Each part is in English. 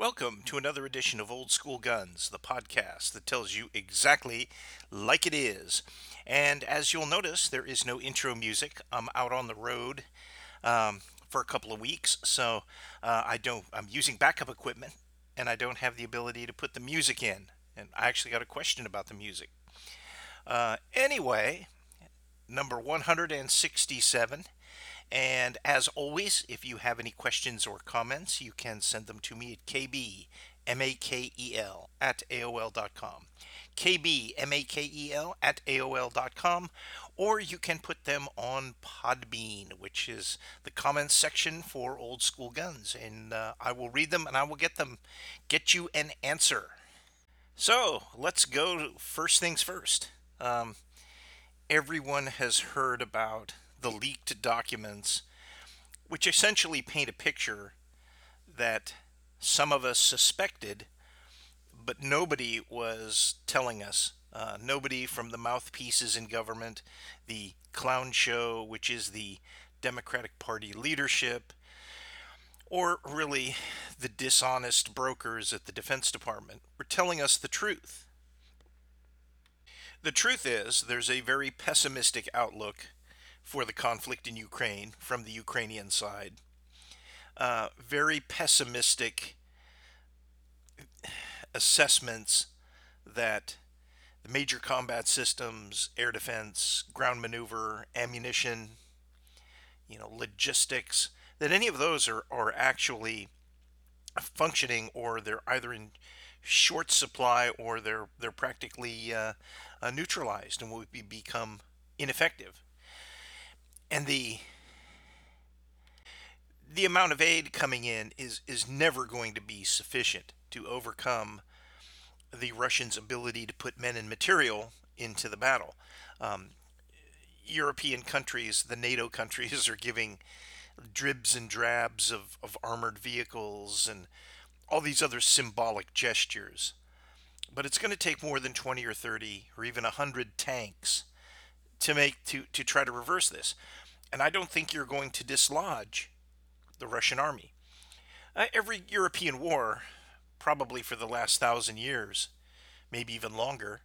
Welcome to another edition of Old School Guns, the podcast that tells you exactly like it is. And as you'll notice, there is no intro music. I'm out on the road um, for a couple of weeks, so uh, I don't. I'm using backup equipment, and I don't have the ability to put the music in. And I actually got a question about the music. Uh, anyway, number 167 and as always, if you have any questions or comments, you can send them to me at kbmakel at aol.com. kbmakel at aol.com, or you can put them on Podbean, which is the comments section for Old School Guns, and uh, I will read them and I will get them, get you an answer. So let's go. First things first. Um, everyone has heard about the leaked documents, which essentially paint a picture that some of us suspected, but nobody was telling us. Uh, nobody from the mouthpieces in government, the clown show, which is the Democratic Party leadership, or really the dishonest brokers at the Defense Department, were telling us the truth. The truth is, there's a very pessimistic outlook for the conflict in Ukraine from the Ukrainian side. Uh, very pessimistic assessments that the major combat systems, air defense, ground maneuver, ammunition, you know, logistics, that any of those are, are actually functioning or they're either in short supply or they're they're practically uh, uh, neutralized and will be, become ineffective and the the amount of aid coming in is is never going to be sufficient to overcome the Russians' ability to put men and material into the battle. Um, European countries, the NATO countries, are giving dribs and drabs of, of armored vehicles and all these other symbolic gestures. But it's going to take more than 20 or 30 or even 100 tanks to make to, to try to reverse this. And I don't think you're going to dislodge the Russian army. Uh, every European war, probably for the last thousand years, maybe even longer,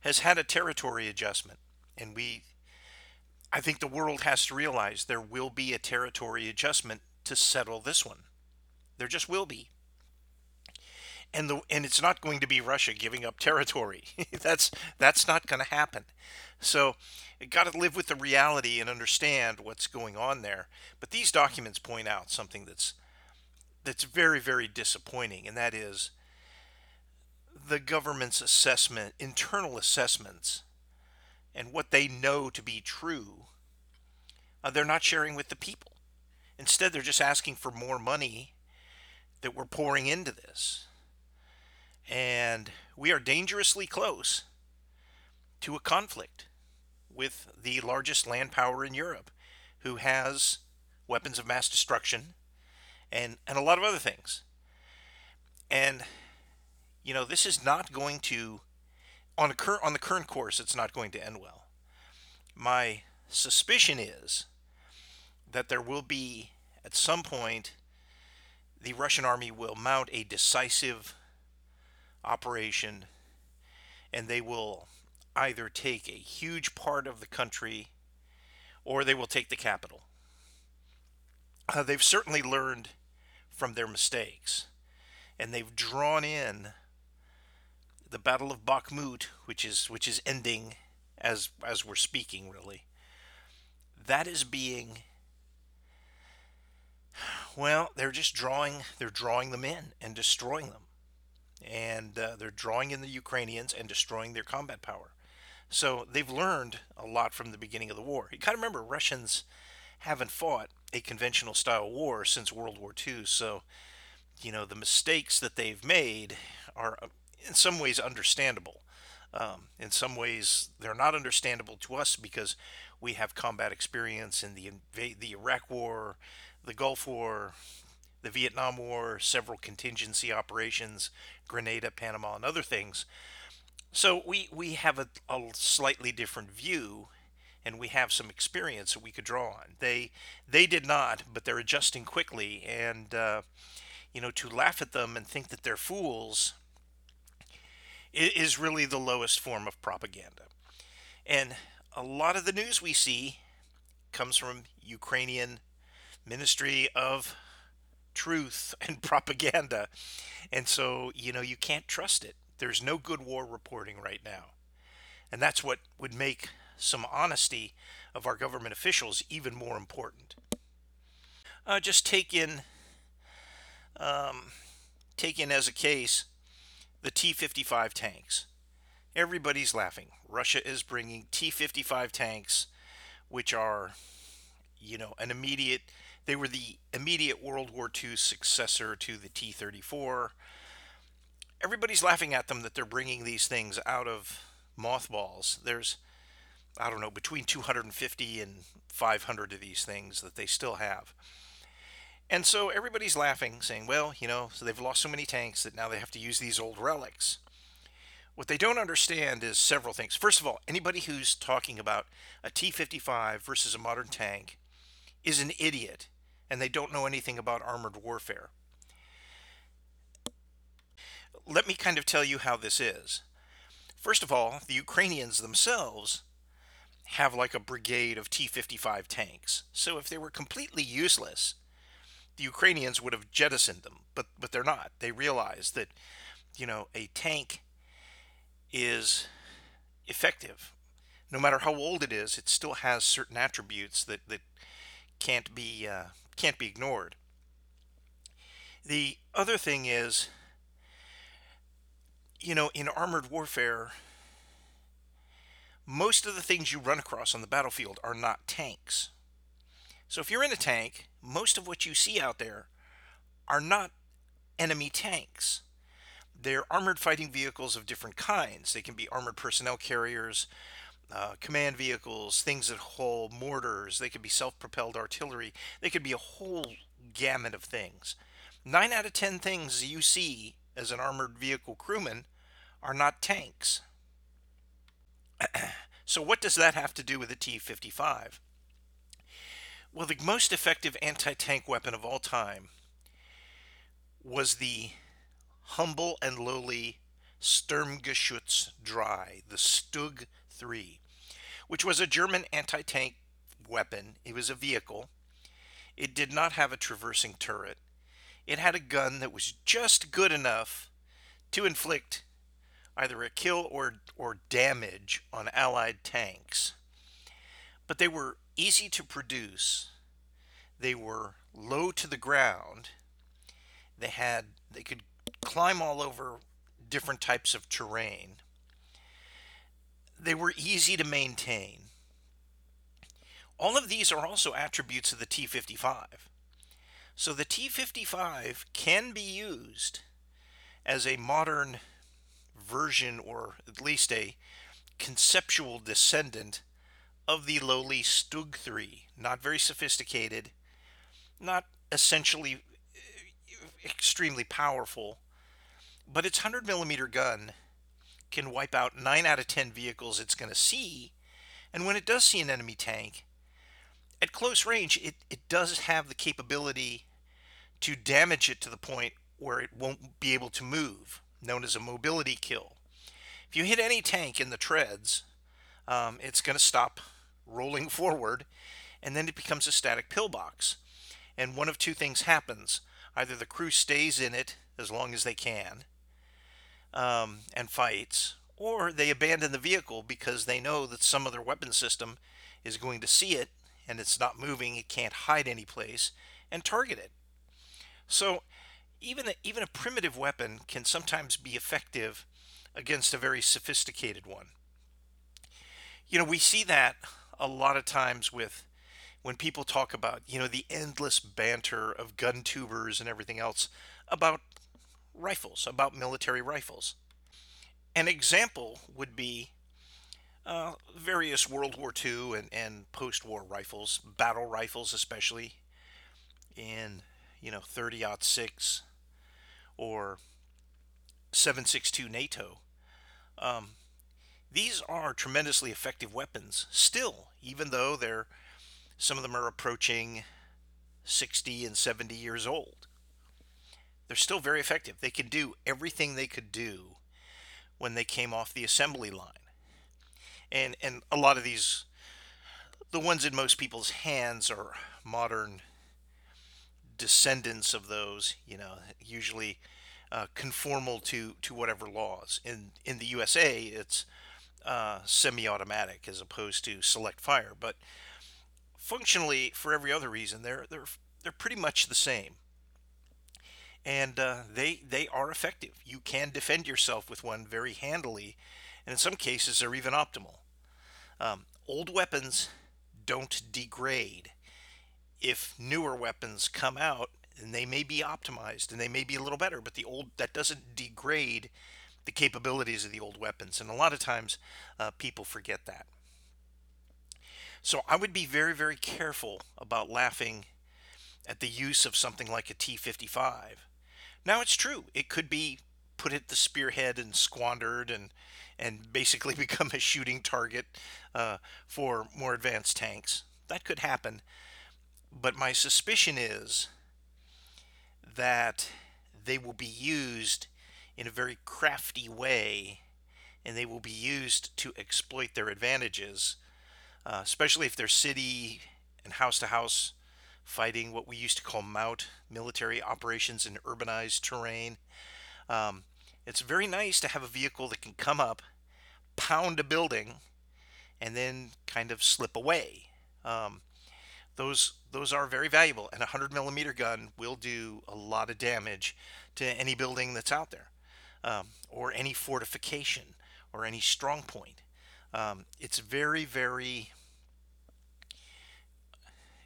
has had a territory adjustment. And we, I think the world has to realize there will be a territory adjustment to settle this one. There just will be. And the and it's not going to be Russia giving up territory. that's that's not going to happen. So got to live with the reality and understand what's going on there. But these documents point out something that's that's very very disappointing, and that is the government's assessment, internal assessments, and what they know to be true. Uh, they're not sharing with the people. Instead, they're just asking for more money that we're pouring into this. And we are dangerously close to a conflict with the largest land power in Europe, who has weapons of mass destruction and, and a lot of other things. And, you know, this is not going to, on, a cur- on the current course, it's not going to end well. My suspicion is that there will be, at some point, the Russian army will mount a decisive operation and they will either take a huge part of the country or they will take the capital. Uh, they've certainly learned from their mistakes and they've drawn in the Battle of Bakhmut, which is which is ending as as we're speaking really. That is being well, they're just drawing they're drawing them in and destroying them. And uh, they're drawing in the Ukrainians and destroying their combat power. So they've learned a lot from the beginning of the war. You got to remember, Russians haven't fought a conventional style war since World War II. So, you know, the mistakes that they've made are uh, in some ways understandable. Um, in some ways, they're not understandable to us because we have combat experience in the the Iraq War, the Gulf War, the Vietnam War, several contingency operations, Grenada, Panama, and other things. So we we have a, a slightly different view, and we have some experience that we could draw on. They they did not, but they're adjusting quickly, and uh, you know, to laugh at them and think that they're fools is really the lowest form of propaganda. And a lot of the news we see comes from Ukrainian Ministry of Truth and Propaganda. And so, you know, you can't trust it. There's no good war reporting right now. And that's what would make some honesty of our government officials even more important. Uh, just take in, um, take in as a case the T 55 tanks. Everybody's laughing. Russia is bringing T 55 tanks, which are, you know, an immediate, they were the immediate World War II successor to the T 34. Everybody's laughing at them that they're bringing these things out of mothballs. There's, I don't know, between 250 and 500 of these things that they still have. And so everybody's laughing, saying, well, you know, so they've lost so many tanks that now they have to use these old relics. What they don't understand is several things. First of all, anybody who's talking about a T 55 versus a modern tank is an idiot and they don't know anything about armored warfare. Let me kind of tell you how this is. First of all, the Ukrainians themselves have like a brigade of T 55 tanks. So if they were completely useless, the Ukrainians would have jettisoned them, but, but they're not. They realize that, you know, a tank is effective. No matter how old it is, it still has certain attributes that, that can't be uh, can't be ignored. The other thing is, you know, in armored warfare, most of the things you run across on the battlefield are not tanks. So if you're in a tank, most of what you see out there are not enemy tanks. They're armored fighting vehicles of different kinds. They can be armored personnel carriers, uh, command vehicles, things that hold mortars. They could be self propelled artillery. They could be a whole gamut of things. Nine out of ten things you see as an armored vehicle crewman are not tanks. so, what does that have to do with a T 55? Well, the most effective anti tank weapon of all time was the humble and lowly Sturmgeschütz 3, the Stug 3, which was a German anti tank weapon. It was a vehicle. It did not have a traversing turret. It had a gun that was just good enough to inflict either a kill or, or damage on Allied tanks. But they were easy to produce, they were low to the ground, they had they could climb all over different types of terrain. They were easy to maintain. All of these are also attributes of the T 55. So the T 55 can be used as a modern version, or at least a conceptual descendant of the lowly Stug 3. Not very sophisticated, not essentially uh, extremely powerful, but its 100 millimeter gun can wipe out 9 out of 10 vehicles it's going to see. And when it does see an enemy tank, at close range, it, it does have the capability to damage it to the point where it won't be able to move, known as a mobility kill. If you hit any tank in the treads, um, it's going to stop rolling forward, and then it becomes a static pillbox. And one of two things happens either the crew stays in it as long as they can um, and fights, or they abandon the vehicle because they know that some other weapon system is going to see it and it's not moving, it can't hide any place, and target it. So even a, even a primitive weapon can sometimes be effective against a very sophisticated one. You know, we see that a lot of times with when people talk about, you know, the endless banter of gun tubers and everything else about rifles, about military rifles. An example would be uh, various World War II and, and post war rifles, battle rifles especially, in, you know, 30 6 or 762 NATO. Um, these are tremendously effective weapons still, even though they're some of them are approaching 60 and 70 years old. They're still very effective. They can do everything they could do when they came off the assembly line. And and a lot of these the ones in most people's hands are modern descendants of those, you know, usually uh, conformal to to whatever laws. In in the USA, it's uh, semi-automatic as opposed to select fire, but functionally, for every other reason, they're they're they're pretty much the same, and uh, they they are effective. You can defend yourself with one very handily, and in some cases, they're even optimal. Um, old weapons don't degrade. If newer weapons come out, and they may be optimized and they may be a little better, but the old that doesn't degrade the capabilities of the old weapons, and a lot of times uh, people forget that. So I would be very, very careful about laughing at the use of something like a T 55. Now, it's true, it could be put at the spearhead and squandered and, and basically become a shooting target uh, for more advanced tanks. That could happen. But my suspicion is that they will be used in a very crafty way and they will be used to exploit their advantages uh, especially if they're city and house to house fighting, what we used to call MOUT military operations in urbanized terrain. Um, it's very nice to have a vehicle that can come up, pound a building, and then kind of slip away. Um, those those are very valuable, and a hundred millimeter gun will do a lot of damage to any building that's out there, um, or any fortification, or any strong point. Um, it's very, very,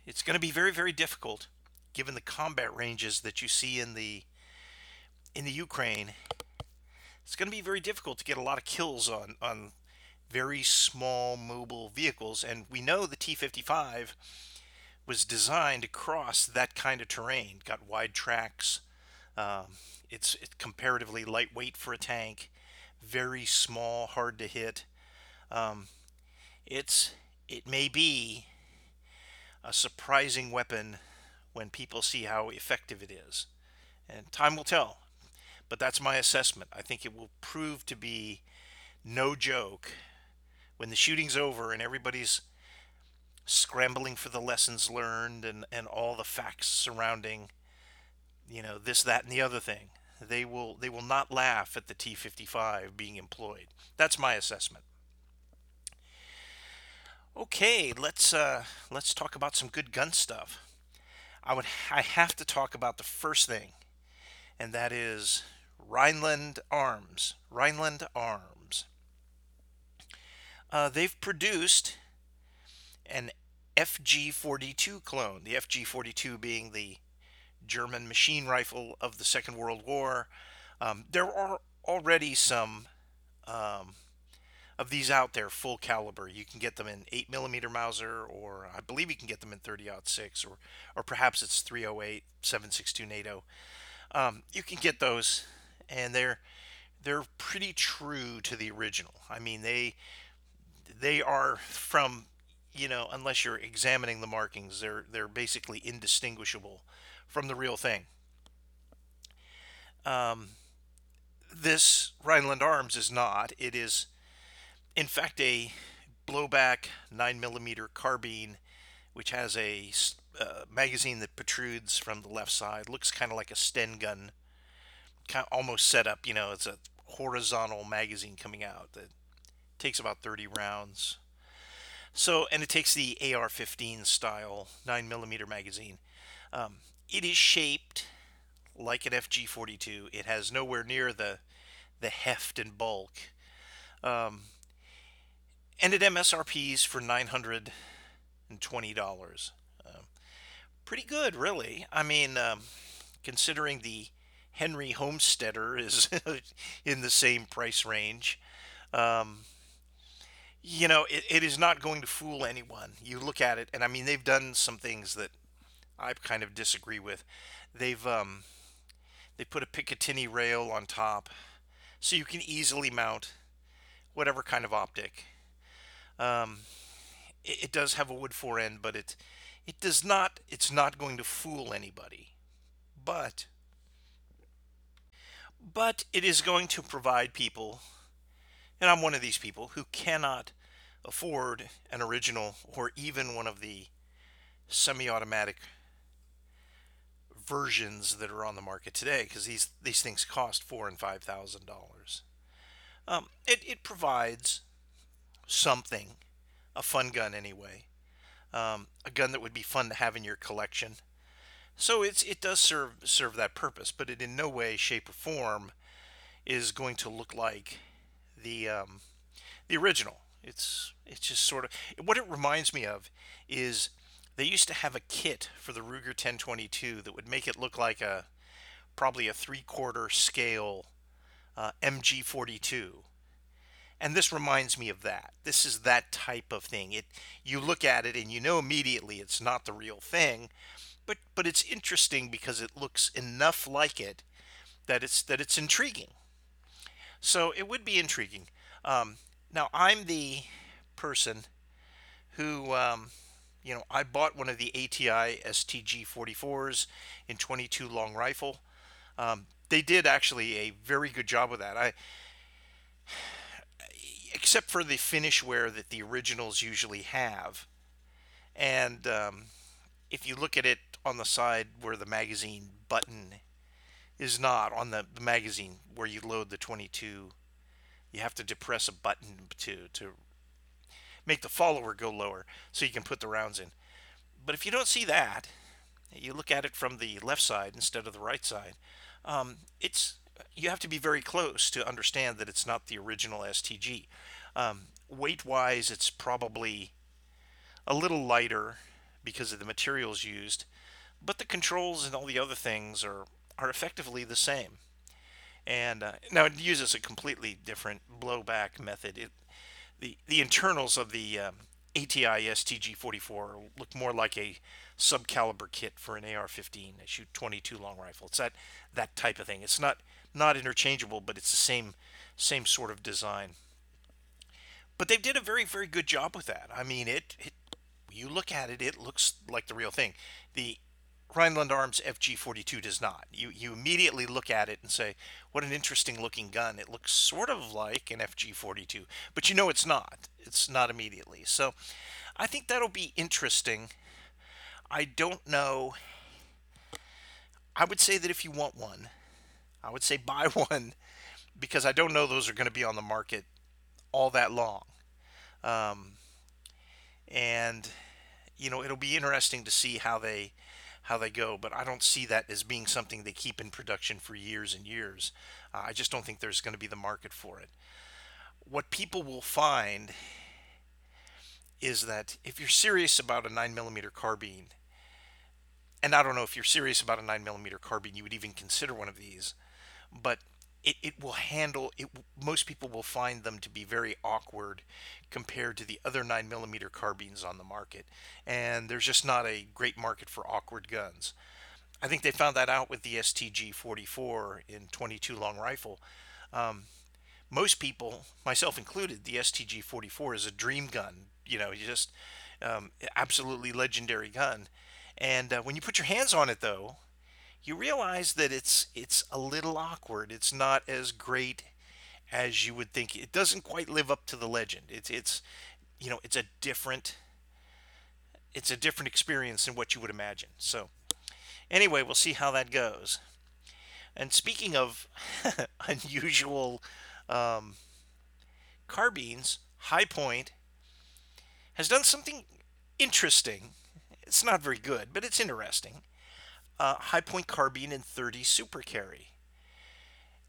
it's going to be very, very difficult given the combat ranges that you see in the in the Ukraine. It's going to be very difficult to get a lot of kills on on very small mobile vehicles, and we know the T-55 was designed to cross that kind of terrain. Got wide tracks. Um, it's, it's comparatively lightweight for a tank. Very small, hard to hit. Um, it's it may be a surprising weapon when people see how effective it is, and time will tell. But that's my assessment. I think it will prove to be no joke when the shooting's over and everybody's scrambling for the lessons learned and, and all the facts surrounding you know this that and the other thing they will they will not laugh at the T55 being employed that's my assessment Okay, let's uh, let's talk about some good gun stuff. I would I have to talk about the first thing, and that is Rhineland Arms. Rhineland Arms. Uh, they've produced an FG42 clone. The FG42 being the German machine rifle of the Second World War. Um, there are already some um, of these out there full caliber. You can get them in 8 millimeter Mauser, or I believe you can get them in 30 6, or or perhaps it's 308 762 NATO. Um, you can get those, and they're they're pretty true to the original. I mean they they are from you know unless you're examining the markings, they're they're basically indistinguishable from the real thing. Um, this Rhineland Arms is not. It is in fact, a blowback 9mm carbine, which has a uh, magazine that protrudes from the left side, looks kind of like a Sten gun, kind of almost set up. You know, it's a horizontal magazine coming out that takes about 30 rounds. So, and it takes the AR-15 style 9mm magazine. Um, it is shaped like an FG42. It has nowhere near the the heft and bulk. Um, at MSRPs for $920. Um, pretty good, really. I mean, um, considering the Henry Homesteader is in the same price range, um, you know, it, it is not going to fool anyone. You look at it, and I mean, they've done some things that I kind of disagree with. They've um, they put a Picatinny rail on top, so you can easily mount whatever kind of optic um, it, it, does have a wood fore end, but it it does not. It's not going to fool anybody. But but it is going to provide people, and I'm one of these people who cannot afford an original or even one of the semi-automatic versions that are on the market today because these these things cost four and five thousand dollars. Um, it it provides something, a fun gun anyway, um, a gun that would be fun to have in your collection. So it's it does serve serve that purpose, but it in no way, shape, or form is going to look like the um, the original. It's it's just sort of what it reminds me of is they used to have a kit for the Ruger 1022 that would make it look like a probably a three quarter scale uh, MG42. And this reminds me of that. This is that type of thing. It you look at it and you know immediately it's not the real thing, but but it's interesting because it looks enough like it that it's that it's intriguing. So it would be intriguing. Um, now I'm the person who um, you know, I bought one of the ATI STG 44s in 22 long rifle. Um, they did actually a very good job with that. I, except for the finish wear that the originals usually have, and um, if you look at it on the side where the magazine button is not on the, the magazine where you load the 22, you have to depress a button to to make the follower go lower so you can put the rounds in. But if you don't see that, you look at it from the left side instead of the right side, um, it's you have to be very close to understand that it's not the original STG. Um, weight wise, it's probably a little lighter because of the materials used, but the controls and all the other things are, are effectively the same. And uh, now it uses a completely different blowback method. It the the internals of the um, ATI STG-44 look more like a subcaliber kit for an AR-15. They shoot 22 long rifle. It's that that type of thing. It's not not interchangeable, but it's the same same sort of design. But they did a very very good job with that. I mean, it, it you look at it, it looks like the real thing. The Rhineland Arms FG42 does not. You you immediately look at it and say, "What an interesting looking gun." It looks sort of like an FG42, but you know it's not. It's not immediately. So, I think that'll be interesting. I don't know. I would say that if you want one, I would say buy one because I don't know those are going to be on the market all that long. Um, and you know, it'll be interesting to see how they how they go, but I don't see that as being something they keep in production for years and years. Uh, I just don't think there's going to be the market for it. What people will find is that if you're serious about a 9mm carbine, and I don't know if you're serious about a 9mm carbine, you would even consider one of these, but it, it will handle it most people will find them to be very awkward compared to the other 9 millimeter carbines on the market. And there's just not a great market for awkward guns. I think they found that out with the stg 44 in 22 long rifle. Um, most people myself included the stg 44 is a dream gun you know just um, absolutely legendary gun. And uh, when you put your hands on it though you realize that it's it's a little awkward. It's not as great as you would think. It doesn't quite live up to the legend. It's it's you know it's a different it's a different experience than what you would imagine. So anyway, we'll see how that goes. And speaking of unusual um, carbines, Hi-Point has done something interesting. It's not very good, but it's interesting uh, Hi-Point carbine and 30 super carry.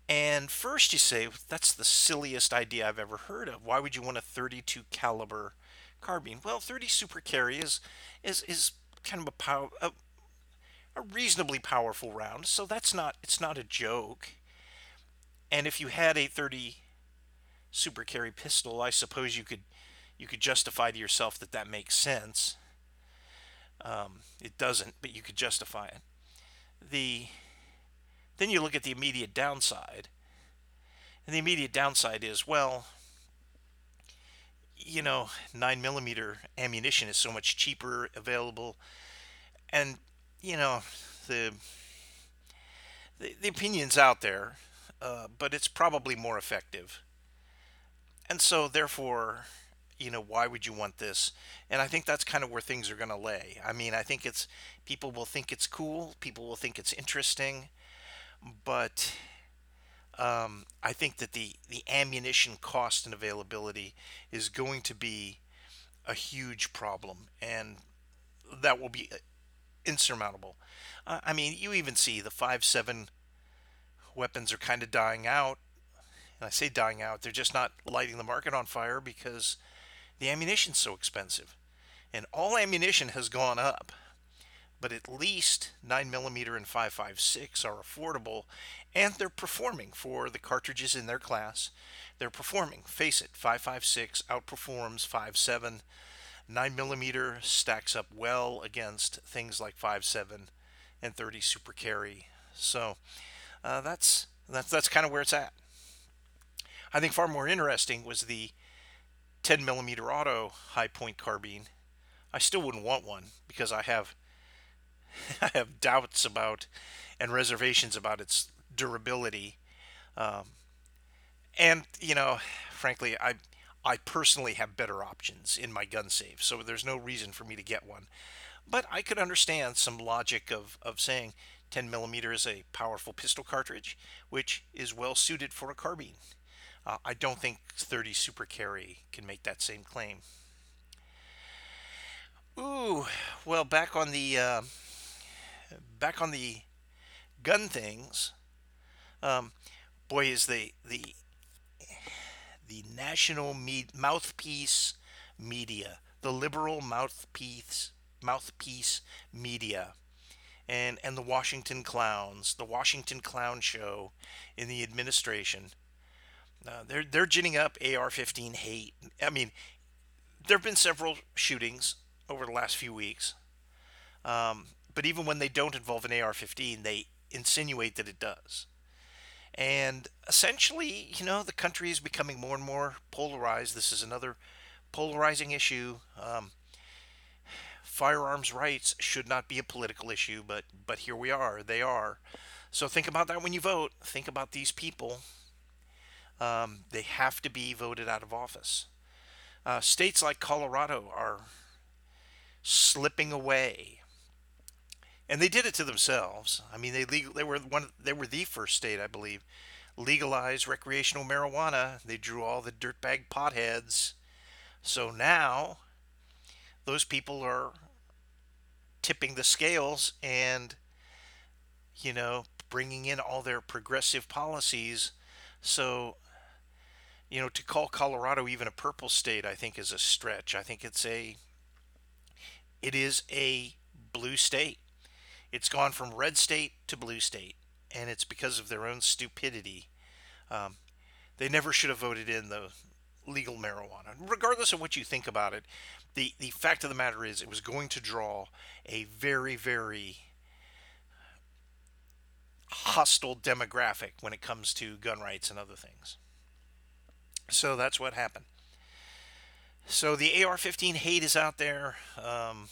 And first you say that's the silliest idea I've ever heard of. Why would you want a 32 caliber carbine? Well, 30 super carry is is is kind of a power a, a reasonably powerful round, so that's not it's not a joke. And if you had a 30 super carry pistol, I suppose you could you could justify to yourself that that makes sense. Um, it doesn't, but you could justify it the then you look at the immediate downside. And the immediate downside is, well, you know, 9 millimeter ammunition is so much cheaper available. And, you know, the, the, the opinions out there uh, but it's probably more effective. And so, therefore, you know, why would you want this? And I think that's kind of where things are going to lay. I mean, I think it's people will think it's cool, people will think it's interesting, but um, I think that the the ammunition cost and availability is going to be a huge problem, and that will be uh, insurmountable. Uh, I mean, you even see the five seven weapons are kind of dying out. And I say dying out; they're just not lighting the market on fire because the ammunition's so expensive, and all ammunition has gone up but at least 9mm and 5.56 are affordable and they're performing for the cartridges in their class. They're performing. Face it, 5.56 outperforms 5.7. 9mm stacks up well against things like 5.7 and 30 super carry. So uh, that's that's that's kind of where it's at. I think far more interesting was the 10 millimeter auto Hi-Point carbine. I still wouldn't want one because I have I have doubts about and reservations about its durability. Um, and you know, frankly, I I personally have better options in my gun safe, so there's no reason for me to get one. But I could understand some logic of, of saying 10 millimeter is a powerful pistol cartridge, which is well suited for a carbine. Uh, I don't think 30 Super Carry can make that same claim. Ooh, well, back on the uh, back on the gun things. Um, boy, is the the the national me- mouthpiece media, the liberal mouthpiece mouthpiece media, and and the Washington clowns, the Washington clown show in the administration. Uh, they're they're ginning up AR-15 hate. I mean, there have been several shootings over the last few weeks. Um, but even when they don't involve an AR-15, they insinuate that it does. And essentially, you know, the country is becoming more and more polarized. This is another polarizing issue. Um, firearms rights should not be a political issue, but but here we are. They are. So think about that when you vote. Think about these people. Um, they have to be voted out of office. Uh, states like Colorado are slipping away and they did it to themselves. I mean, they legal, they were one they were the first state, I believe, legalized recreational marijuana. They drew all the dirtbag potheads. So now those people are tipping the scales and you know bringing in all their progressive policies. So you know to call Colorado even a purple state, I think is a stretch. I think it's a it is a blue state it's gone from red state to blue state, and it's because of their own stupidity. Um, they never should have voted in the legal marijuana. Regardless of what you think about it, the, the fact of the matter is it was going to draw a very, very hostile demographic when it comes to gun rights and other things. So that's what happened. So the AR 15 hate is out there. Um,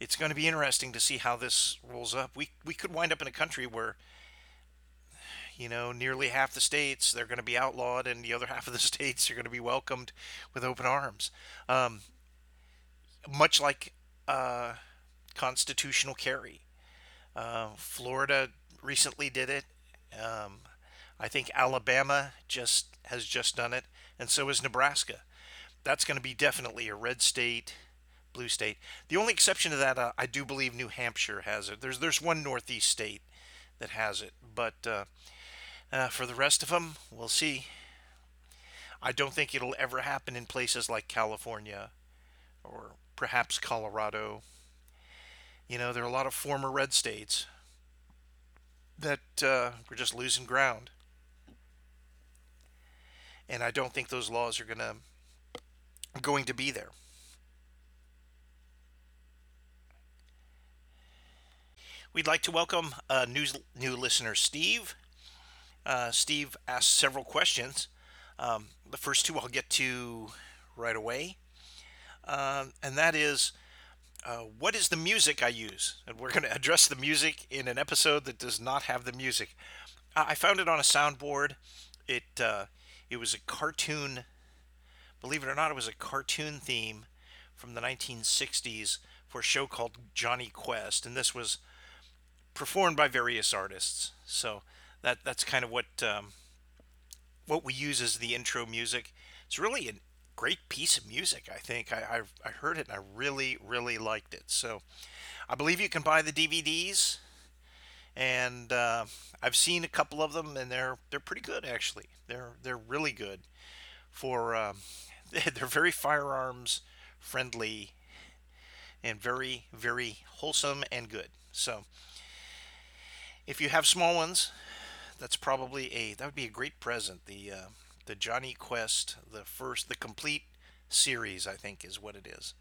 it's going to be interesting to see how this rolls up. We we could wind up in a country where you know nearly half the states they're going to be outlawed, and the other half of the states are going to be welcomed with open arms. Um, much like uh, constitutional carry. Uh, Florida recently did it. Um, I think Alabama just has just done it, and so is Nebraska. That's going to be definitely a red state blue state. The only exception to that, uh, I do believe New Hampshire has it. There's there's one northeast state that has it, but uh, uh, for the rest of them, we'll see. I don't think it'll ever happen in places like California or perhaps Colorado. You know, there are a lot of former red states that uh, we're just losing ground. And I don't think those laws are gonna going to be there. We'd like to welcome uh, new, new listener Steve. Uh, Steve asked several questions. Um, the first two I'll get to right away. Um, and that is uh, what is the music I use? And we're going to address the music in an episode that does not have the music. I found it on a soundboard. It uh, it was a cartoon. Believe it or not, it was a cartoon theme from the 1960s for a show called Jonny Quest, and this was performed by various artists. So that that's kind of what um, what we use as the intro music. It's really a great piece of music. I think I I, I heard it and I really really liked it. So I believe you can buy the DVDs, and uh, I've seen a couple of them, and they're they're pretty good actually. They're they're really good for um, they're very firearms friendly and very very wholesome and good. So if you have small ones, that's probably a that would be a great present. The uh, the Jonny Quest, the first, the complete series, I think is what it is.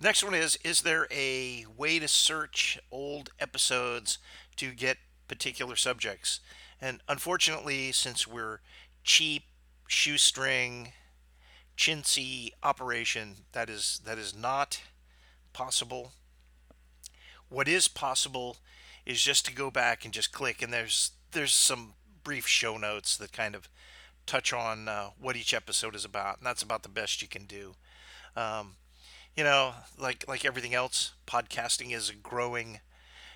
Next one is Is there a way to search old episodes to get particular subjects? And unfortunately, since we're cheap, shoestring, chintzy operation, that is that is not possible. What is possible is just to go back and just click, and there's there's some brief show notes that kind of touch on uh, what each episode is about, and that's about the best you can do. Um, you know, like like everything else, podcasting is growing.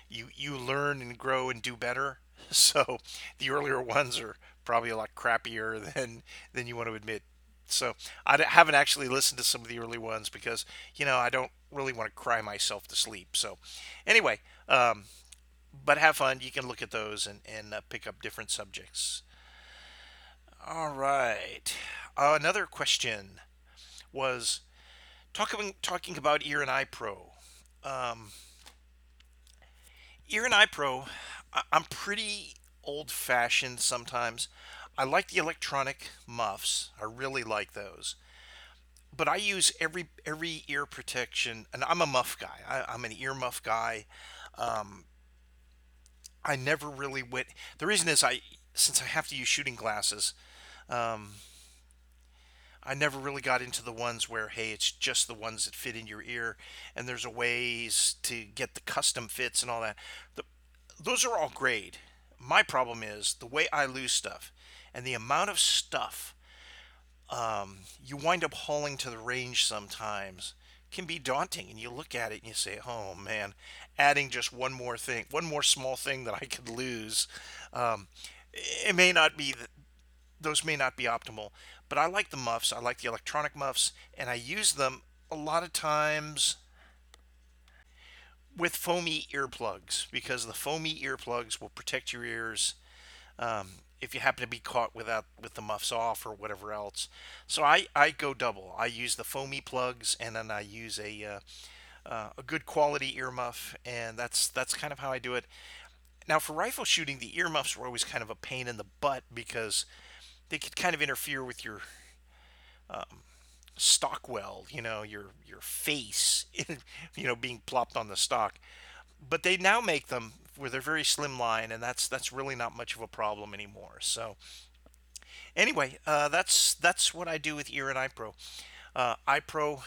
You you learn and grow and do better. So the earlier ones are probably a lot crappier than than you want to admit. So I haven't actually listened to some of the early ones because you know I don't really want to cry myself to sleep. So anyway, um, but have fun. You can look at those and and uh, pick up different subjects. All right. Uh, another question was talking talking about Ear and Eye Pro. Um, Ear and Eye Pro, I- I'm pretty old fashioned sometimes. I like the electronic muffs. I really like those. But I use every every ear protection, and I'm a muff guy. I, I'm an ear muff guy. Um, I never really went. The reason is I since I have to use shooting glasses. Um, I never really got into the ones where, hey, it's just the ones that fit in your ear, and there's a ways to get the custom fits and all that. The, those are all great. My problem is the way I lose stuff and the amount of stuff um, you wind up hauling to the range sometimes can be daunting. And you look at it and you say, oh man, adding just one more thing, one more small thing that I could lose. Um, it may not be those may not be optimal, but I like the muffs. I like the electronic muffs, and I use them a lot of times with foamy earplugs because the foamy earplugs will protect your ears um, if you happen to be caught without with the muffs off or whatever else. So I, I go double. I use the foamy plugs and then I use a uh, uh, a good quality earmuff, and that's that's kind of how I do it. Now for rifle shooting, the earmuffs were always kind of a pain in the butt because they could kind of interfere with your um, stock weld, you know, your your face, you know, being plopped on the stock. But they now make them where they're very slim line, and that's that's really not much of a problem anymore. So anyway, uh, that's that's what I do with Ear and Eye Pro. Uh, Eye Pro,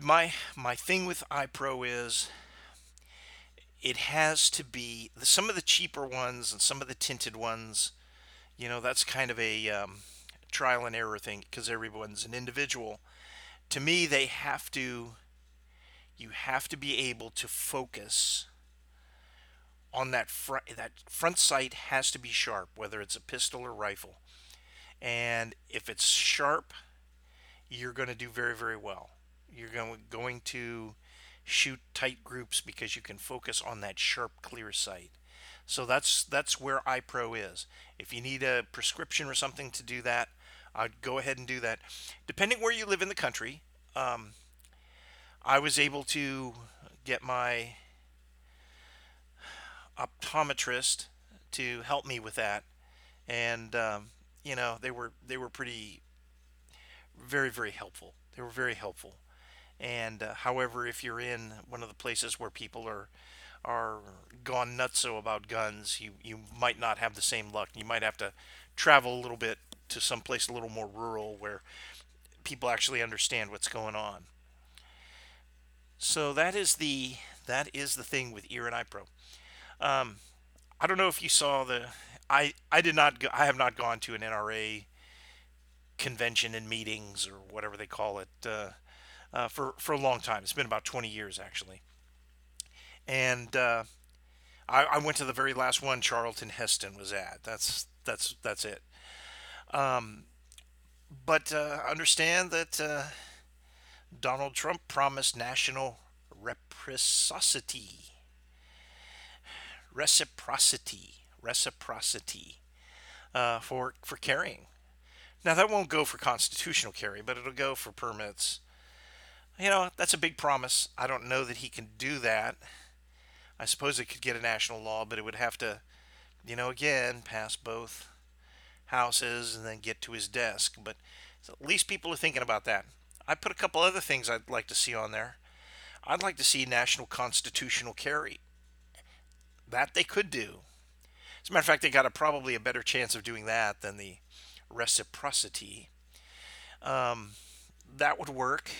my my thing with Eye Pro is it has to be some of the cheaper ones and some of the tinted ones. You know, that's kind of a um, trial and error thing because everyone's an individual. To me, they have to you have to be able to focus on that front that front sight has to be sharp whether it's a pistol or rifle. And if it's sharp you're going to do very very well. You're going going to shoot tight groups because you can focus on that sharp clear sight so that's that's where Eye Pro is if you need a prescription or something to do that I'd go ahead and do that depending where you live in the country um, I was able to get my optometrist to help me with that, and um, you know they were they were pretty very very helpful. They were very helpful. And uh, however, if you're in one of the places where people are are gone nutso about guns, you you might not have the same luck. You might have to travel a little bit to some place a little more rural where people actually understand what's going on. So that is the that is the thing with Ear and Eye Pro. Um, I don't know if you saw the. I I did not. Go, I have not gone to an NRA convention and meetings or whatever they call it uh, uh, for for a long time. It's been about 20 years actually, and uh, I, I went to the very last one Charlton Heston was at. That's that's that's it. Um, but uh, understand that uh, Donald Trump promised national reciprocity, reciprocity, reciprocity uh, for for carrying. Now that won't go for constitutional carry, but it'll go for permits. You know that's a big promise. I don't know that he can do that. I suppose it could get a national law, but it would have to, you know, again pass both houses and then get to his desk. But at least people are thinking about that. I put a couple other things I'd like to see on there. I'd like to see national constitutional carry. That they could do. As a matter of fact, they got a, probably a better chance of doing that than the reciprocity. Um, that would work.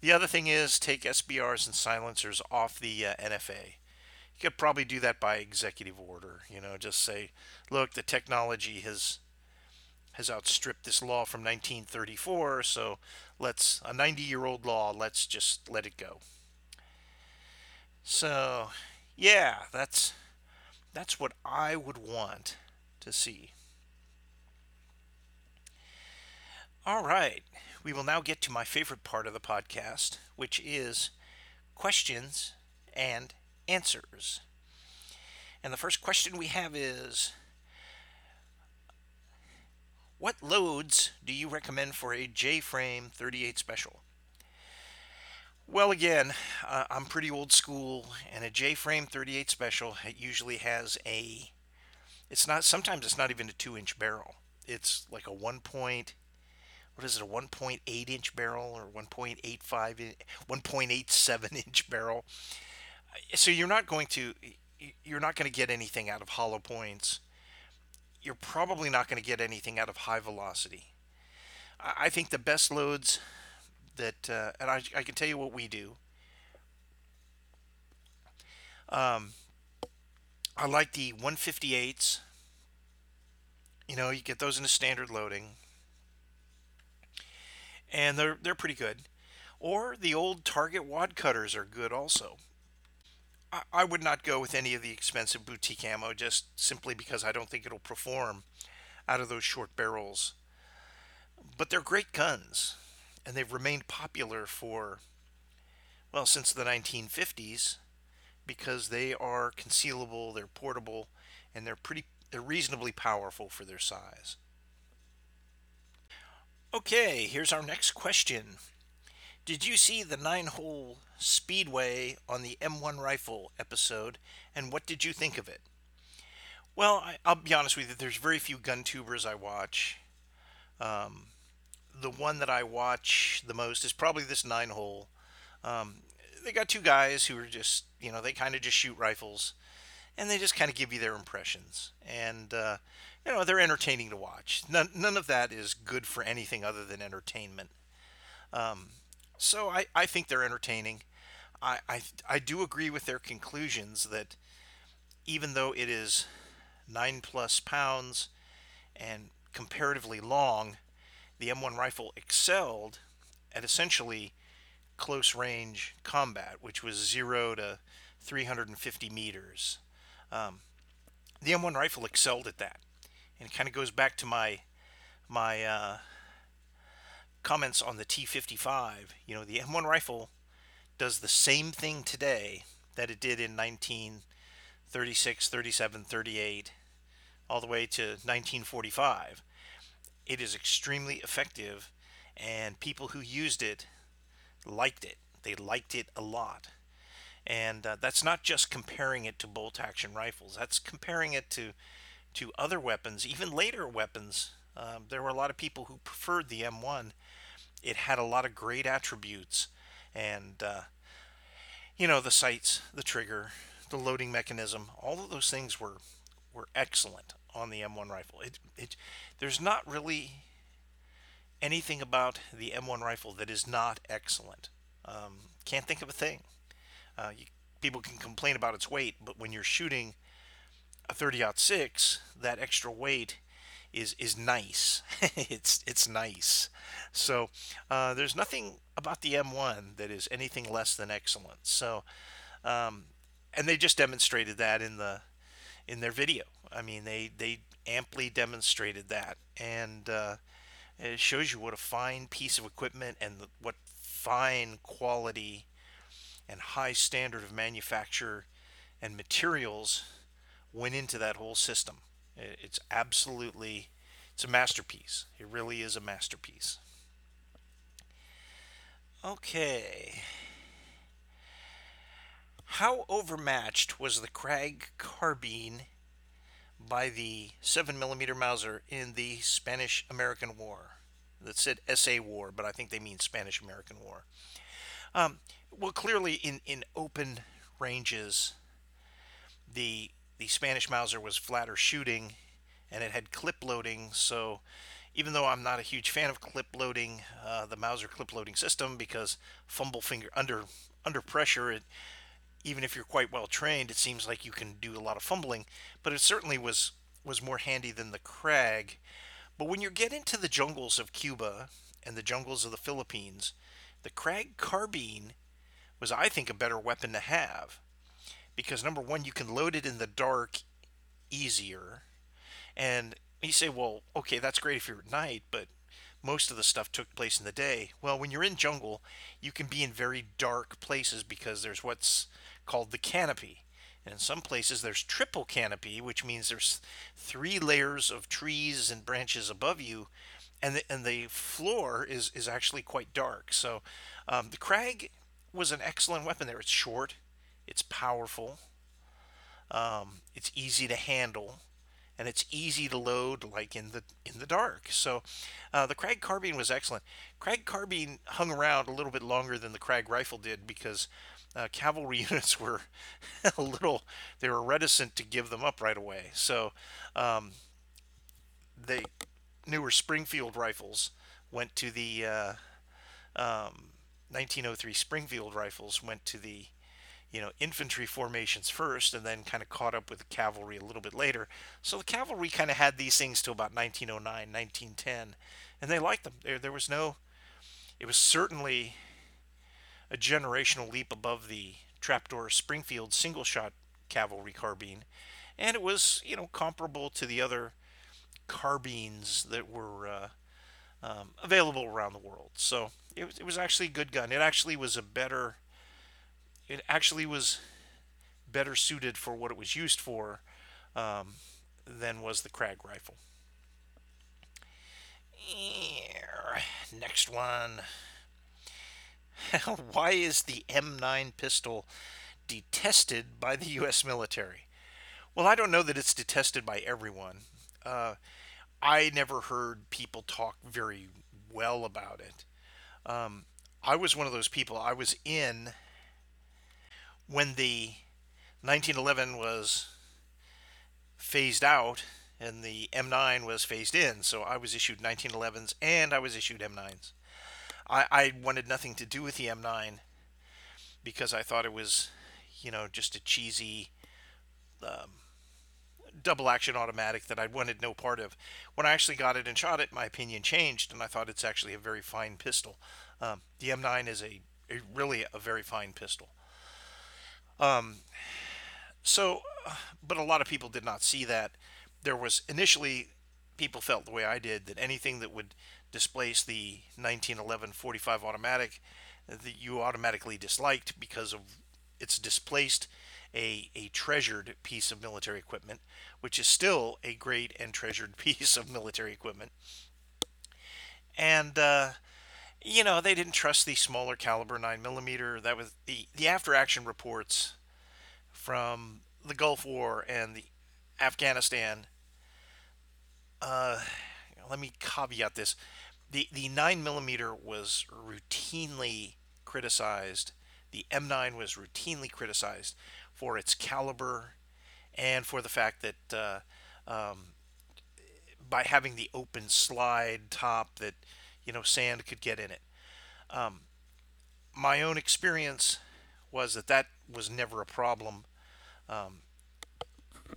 The other thing is take SBRs and silencers off the uh, NFA. You could probably do that by executive order. You know, just say, look, the technology has has outstripped this law from 1934, so let's a 90-year-old law. Let's just let it go. So, yeah, that's that's what I would want to see. All right, we will now get to my favorite part of the podcast, which is questions and answers. And the first question we have is What loads do you recommend for a J frame 38 special? Well, again, uh, I'm pretty old school, and a J frame 38 special it usually has a. It's not. Sometimes it's not even a two inch barrel. It's like a one point. What is it? A 1.8 inch barrel or 1.85, 1.87 inch barrel. So you're not going to. You're not going to get anything out of hollow points. You're probably not going to get anything out of high velocity. I think the best loads that, uh, and I, I can tell you what we do. Um, I like the 158s. You know, you get those in a standard loading, and they're they're pretty good. Or the old Target wad cutters are good also. I, would not go with any of the expensive boutique ammo just simply because I don't think it'll perform out of those short barrels. But they're great guns and they've remained popular for, well, since the 1950s because they are concealable, they're portable, and they're pretty they're reasonably powerful for their size. Okay, here's our next question. Did you see the nine hole speedway on the M1 rifle episode, and what did you think of it? Well, I, will be honest with you, there's very few gun tubers I watch. Um, the one that I watch the most is probably this nine hole. Um, they got two guys who are just, you know, they kind of just shoot rifles and they just kind of give you their impressions. And, uh, you know, they're entertaining to watch. None, none of that is good for anything other than entertainment. Um, so I, I think they're entertaining. I, I, I do agree with their conclusions that even though it is nine plus pounds and comparatively long, the M1 rifle excelled at essentially close range combat, which was 0 to 350 meters. Um, the M1 rifle excelled at that. And it kind of goes back to my my uh, comments on the T55. You know, the M1 rifle does the same thing today that it did in 1936, 37, 38, all the way to 1945 it is extremely effective, and people who used it liked it. They liked it a lot. And uh, that's not just comparing it to bolt action rifles, that's comparing it to, to other weapons, even later weapons. Um, there were a lot of people who preferred the M1. It had a lot of great attributes, and uh, you know the sights, the trigger, the loading mechanism, all of those things were were excellent on the M1 rifle. It, it, there's not really anything about the M1 rifle that is not excellent. Um, can't think of a thing. Uh, you, people can complain about its weight, but when you're shooting a 30 six, that extra weight is is nice. it's it's nice. So uh, there's nothing about the M1 that is anything less than excellent. So um, and they just demonstrated that in the in their video. I mean, they they amply demonstrated that, and uh, it shows you what a fine piece of equipment and what fine quality and high standard of manufacture and materials went into that whole system. It's absolutely it's a masterpiece. It really is a masterpiece. Okay. How overmatched was the Krag carbine by the 7mm Mauser in the Spanish American War? That said SA War, but I think they mean Spanish American War. Um, well, clearly, in, in open ranges, the the Spanish Mauser was flatter shooting, and it had clip loading. So, even though I'm not a huge fan of clip loading, uh, the Mauser clip loading system, because fumble finger under under pressure, it even if you're quite well trained, it seems like you can do a lot of fumbling. But it certainly was was more handy than the Krag. But when you get into the jungles of Cuba and the jungles of the Philippines, the Krag carbine was, I think, a better weapon to have because number one, you can load it in the dark easier, and you say, well, okay, that's great if you're at night, but most of the stuff took place in the day. Well, when you're in jungle, you can be in very dark places because there's what's called the canopy. And in some places, there's triple canopy, which means there's three layers of trees and branches above you, and the, and the floor is, is actually quite dark. So um, the Krag was an excellent weapon there. It's short, it's powerful, um, it's easy to handle, and it's easy to load like in the in the dark. So uh, the Krag carbine was excellent. Krag carbine hung around a little bit longer than the Krag rifle did because uh, cavalry units were a little they were reticent to give them up right away. So um, the newer Springfield rifles went to the uh, um, 1903 Springfield rifles went to the you know infantry formations first and then kind of caught up with cavalry a little bit later so the cavalry kind of had these things till about 1909 1910 and they liked them there, there was no it was certainly a generational leap above the trapdoor Springfield single shot cavalry carbine, and it was you know comparable to the other carbines that were uh, um, available around the world. So it was, it was actually a good gun. It actually was a better. It actually was better suited for what it was used for um, than was the Krag rifle. Next one. Why is the M9 pistol detested by the U.S. military? Well, I don't know that it's detested by everyone. Uh, I never heard people talk very well about it. Um, I was one of those people. I was in when the 1911 was phased out and the M9 was phased in. So I was issued 1911s and I was issued M9s. I, I wanted nothing to do with the M9 because I thought it was, you know, just a cheesy um, double action automatic that I wanted no part of. When I actually got it and shot it, my opinion changed, and I thought it's actually a very fine pistol. Um, the M9 is a, a, really a very fine pistol. Um, so, but a lot of people did not see that. There was initially people felt the way I did that anything that would displace the 1911 45 automatic that you automatically disliked because of it's displaced a, a treasured piece of military equipment, which is still a great and treasured piece of military equipment. And, uh, you know, they didn't trust the smaller caliber 9mm. That was the, the after action reports from the Gulf War and the Afghanistan. Uh, let me caveat this the the nine millimeter was routinely criticized. The M9 was routinely criticized for its caliber and for the fact that uh, um, by having the open slide top that you know sand could get in it. Um, my own experience was that that was never a problem. Um,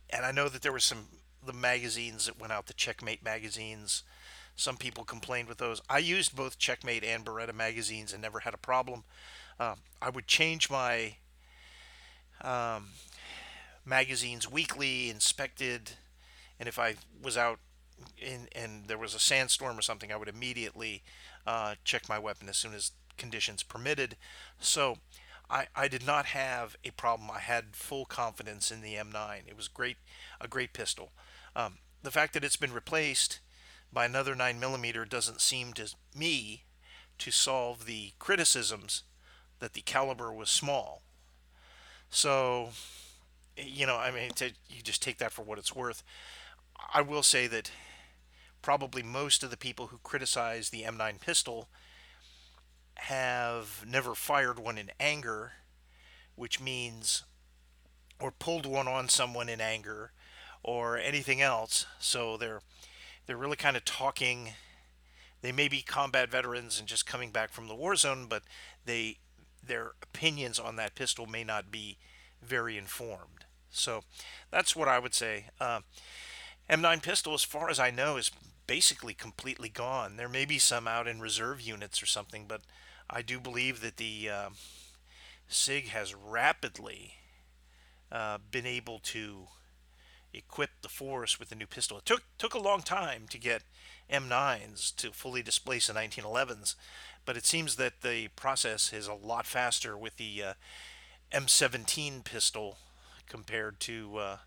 and I know that there were some the magazines that went out, the Checkmate magazines. Some people complained with those. I used both Checkmate and Beretta magazines and never had a problem. Um, I would change my um, magazines weekly, inspected, and if I was out in, and there was a sandstorm or something, I would immediately uh, check my weapon as soon as conditions permitted. So I, I did not have a problem. I had full confidence in the M9. It was great, a great pistol. Um, the fact that it's been replaced by another 9mm doesn't seem to me to solve the criticisms that the caliber was small. So, you know, I mean, to, you just take that for what it's worth. I will say that probably most of the people who criticize the M9 pistol have never fired one in anger, which means, or pulled one on someone in anger, or anything else. So they're they're really kind of talking. They may be combat veterans and just coming back from the war zone, but they their opinions on that pistol may not be very informed. So that's what I would say. Uh, M9 pistol, as far as I know, is basically completely gone. There may be some out in reserve units or something, but I do believe that the uh, SIG has rapidly uh, been able to equip the force with the new pistol. It took took a long time to get M9s to fully displace the 1911s, but it seems that the process is a lot faster with the uh, M17 pistol compared to uh,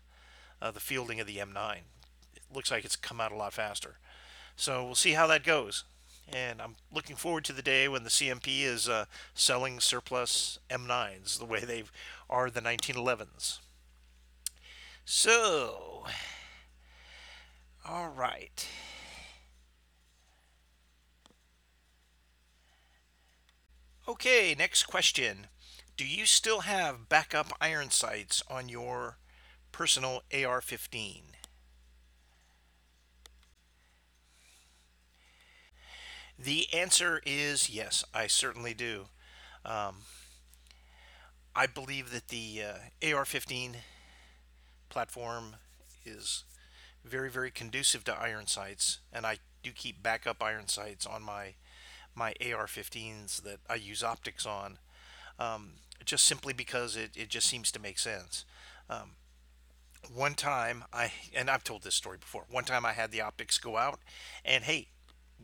uh, the fielding of the M9. It looks like it's come out a lot faster. So we'll see how that goes. And I'm looking forward to the day when the CMP is uh, selling surplus M9s the way they are the 1911s. So, all right. Okay, next question. Do you still have backup iron sights on your personal AR 15? The answer is yes, I certainly do. Um, I believe that the uh, AR-15 platform is very, very conducive to iron sights, and I do keep backup iron sights on my my AR-15s that I use optics on, um, just simply because it, it just seems to make sense. Um, one time I and I've told this story before. One time I had the optics go out, and hey,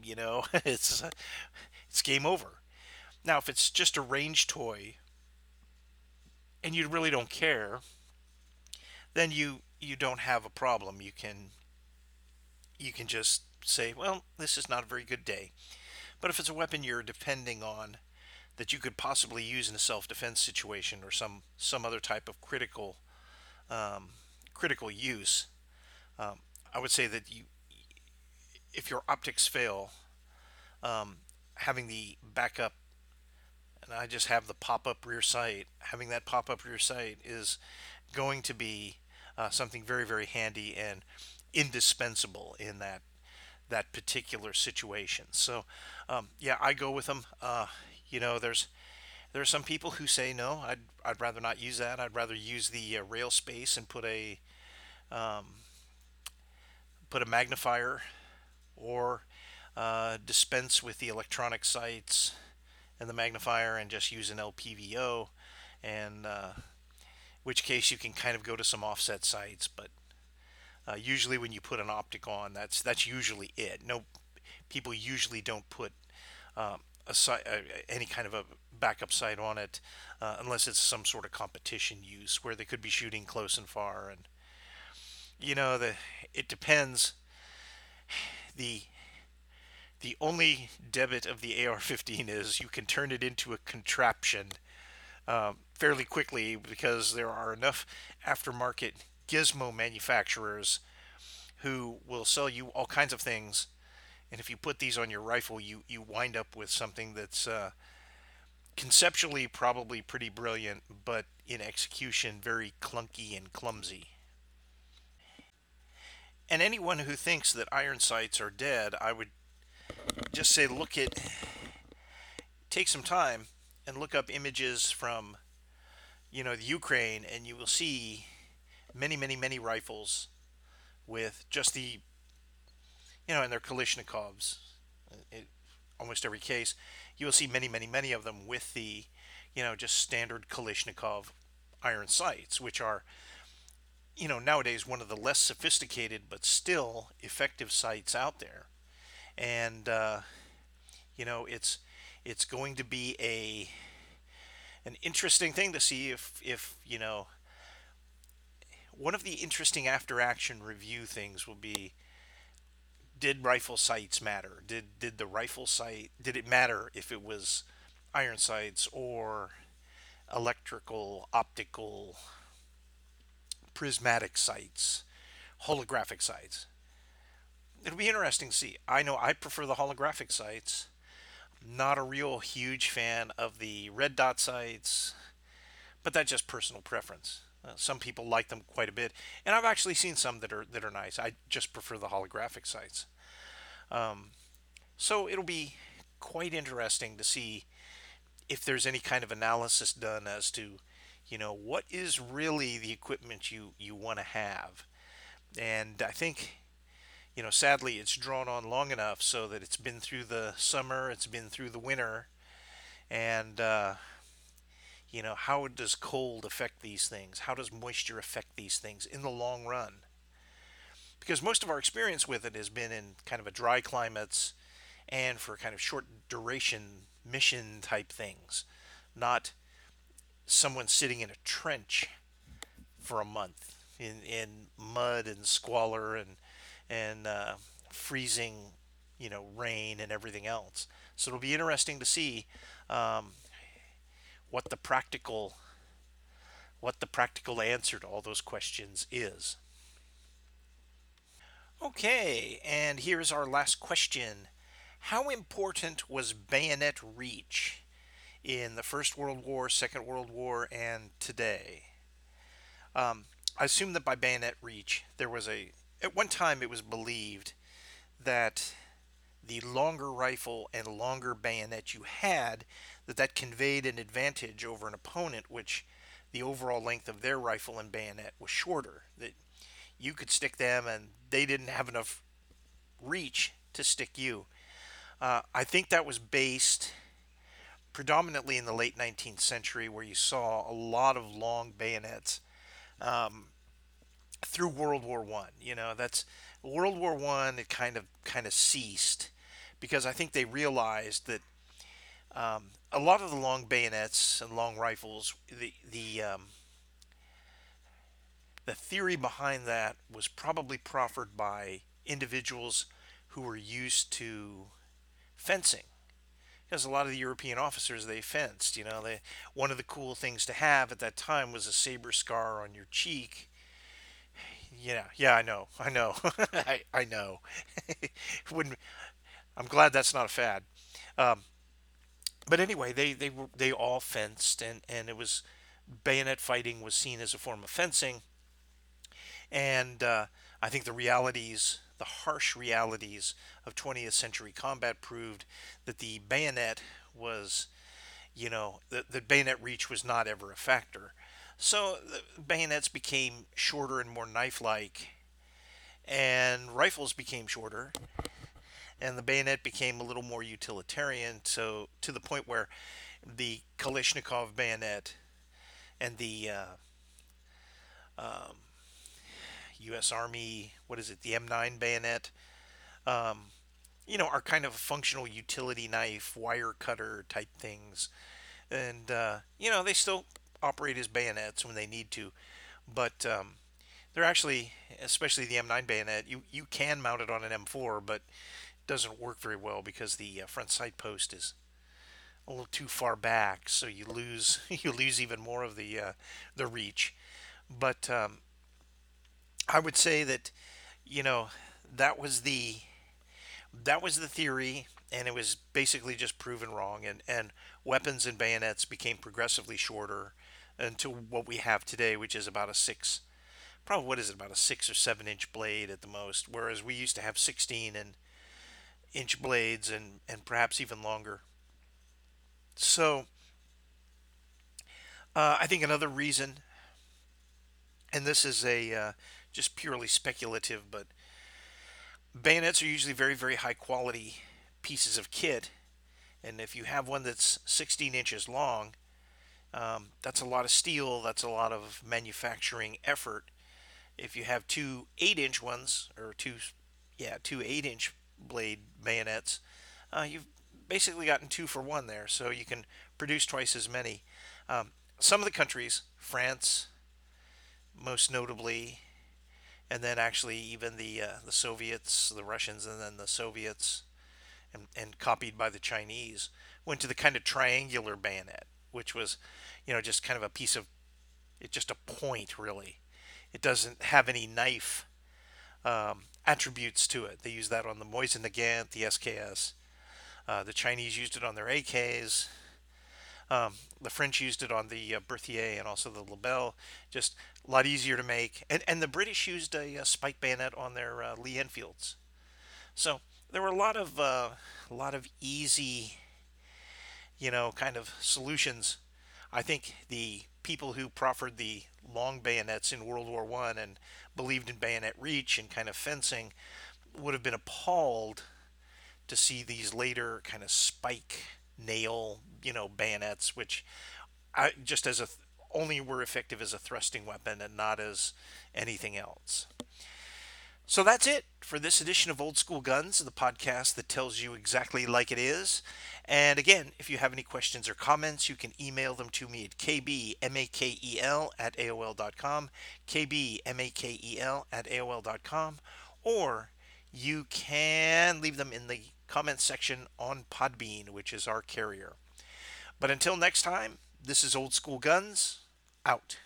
you know, it's it's game over. Now, if it's just a range toy and you really don't care, then you you don't have a problem. You can you can just say, well, this is not a very good day. But if it's a weapon you're depending on that you could possibly use in a self-defense situation or some some other type of critical um, critical use, um, I would say that you if your optics fail, um, having the backup, and I just have the pop-up rear sight, having that pop-up rear sight is going to be uh, something very, very handy and indispensable in that that particular situation. So, um, yeah, I go with them. Uh, you know, there's there are some people who say no, I'd I'd rather not use that. I'd rather use the uh, rail space and put a um, put a magnifier or uh, dispense with the electronic sights and the magnifier and just use an LPVO and uh, which case you can kind of go to some offset sights but uh, usually when you put an optic on that's that's usually it. No people usually don't put um, a sight, any kind of a backup sight on it uh, unless it's some sort of competition use where they could be shooting close and far and you know the it depends the the only debit of the AR-15 is you can turn it into a contraption um, fairly quickly because there are enough aftermarket gizmo manufacturers who will sell you all kinds of things. And if you put these on your rifle, you, you wind up with something that's uh, conceptually probably pretty brilliant, but in execution very clunky and clumsy. And anyone who thinks that iron sights are dead, I would just say look at take some time and look up images from you know the Ukraine and you will see many, many, many rifles with just the, you know, and they're Kalashnikovs. Uh, it, almost every case, you will see many, many, many of them with the, you know, just standard Kalashnikov iron sights, which are, you know, nowadays one of the less sophisticated but still effective sights out there. And uh, you know, it's it's going to be a an interesting thing to see if if you know one of the interesting after action review things will be did rifle sights matter did did the rifle sight did it matter if it was iron sights or electrical optical prismatic sights holographic sights it'll be interesting to see i know i prefer the holographic sights not a real huge fan of the red dot sights, but that's just personal preference. Uh, some people like them quite a bit, and I've actually seen some that are that are nice. I just prefer the holographic sights. Um, so it'll be quite interesting to see if there's any kind of analysis done as to, you know, what is really the equipment you you want to have. And I think you know, sadly, it's drawn on long enough so that it's been through the summer, it's been through the winter, and uh, you know, how does cold affect these things? How does moisture affect these things in the long run? Because most of our experience with it has been in kind of a dry climates and for kind of short duration mission type things, not someone sitting in a trench for a month in, in mud and squalor and and uh, freezing, you know, rain and everything else. So it'll be interesting to see um, what the practical what the practical answer to all those questions is. Okay, and here's our last question. How important was bayonet reach in the First World War, Second World War, and today? Um, I assume that by bayonet reach there was a at one time it was believed that the longer rifle and longer bayonet you had that that conveyed an advantage over an opponent which the overall length of their rifle and bayonet was shorter that you could stick them and they didn't have enough reach to stick you uh, i think that was based predominantly in the late 19th century where you saw a lot of long bayonets um, through World War One. You know, that's World War One. It kind of kind of ceased because I think they realized that um, a lot of the long bayonets and long rifles, the the um, the theory behind that was probably proffered by individuals who were used to fencing because a lot of the European officers they fenced. You know, they one of the cool things to have at that time was a saber scar on your cheek yeah, yeah, I know, I know, I, I know. I'm glad that's not a fad. Um, but anyway, they they they all fenced, and and it was bayonet fighting was seen as a form of fencing, and uh, I think the realities, the harsh realities of 20th century combat proved that the bayonet was, you know, the, the bayonet reach was not ever a factor. So bayonets became shorter and more knife-like, and rifles became shorter, and the bayonet became a little more utilitarian. So to the point where the Kalashnikov bayonet and the uh, um, U.S. Army, what is it, the M9 bayonet, um, you know, are kind of functional utility knife, wire cutter type things. And, uh, you know, they still operate as bayonets when they need to, but um, they're actually, especially the M9 bayonet, you you can mount it on an M4, but it doesn't work very well because the uh, front sight post is a little too far back, so you lose you lose even more of the uh, the reach. But um, I would say that you know that was the that was the theory and it was basically just proven wrong and and weapons and bayonets became progressively shorter until what we have today, which is about a six, probably what is it, about a six or seven inch blade at the most, whereas we used to have 16 and inch blades and, and perhaps even longer. So uh, I think another reason and this is a uh, just purely speculative, but bayonets are usually very, very high quality pieces of kit. And if you have one that's 16 inches long, um, that's a lot of steel, that's a lot of manufacturing effort. If you have two 8 inch ones, or two, yeah, two 8 inch blade bayonets, uh, you've basically gotten two for one there, so you can produce twice as many. Um, some of the countries, France, most notably, and then actually even the uh, the Soviets, the Russians, and then the Soviets, and, and copied by the Chinese, went to the kind of triangular bayonet, which was, you know, just kind of a piece of, it's just a point really. It doesn't have any knife um, attributes to it. They use that on the Mosin Nagant, the SKS. Uh, the Chinese used it on their AKs. Um, the French used it on the uh, Berthier and also the Lebel. Just a lot easier to make. And, and the British used a, a spike bayonet on their uh, Lee Enfields. So there were a lot of uh, a lot of easy, you know, kind of solutions. I think the people who proffered the long bayonets in World War One and believed in bayonet reach and kind of fencing would have been appalled to see these later kind of spike nail, you know, bayonets, which I, just as a only were effective as a thrusting weapon and not as anything else. So that's it for this edition of Old School Guns, the podcast that tells you exactly like it is. And again, if you have any questions or comments, you can email them to me at kbmakel at aol.com, kbmakel at aol.com, or you can leave them in the comments section on Podbean, which is our carrier. But until next time, this is Old School Guns, out.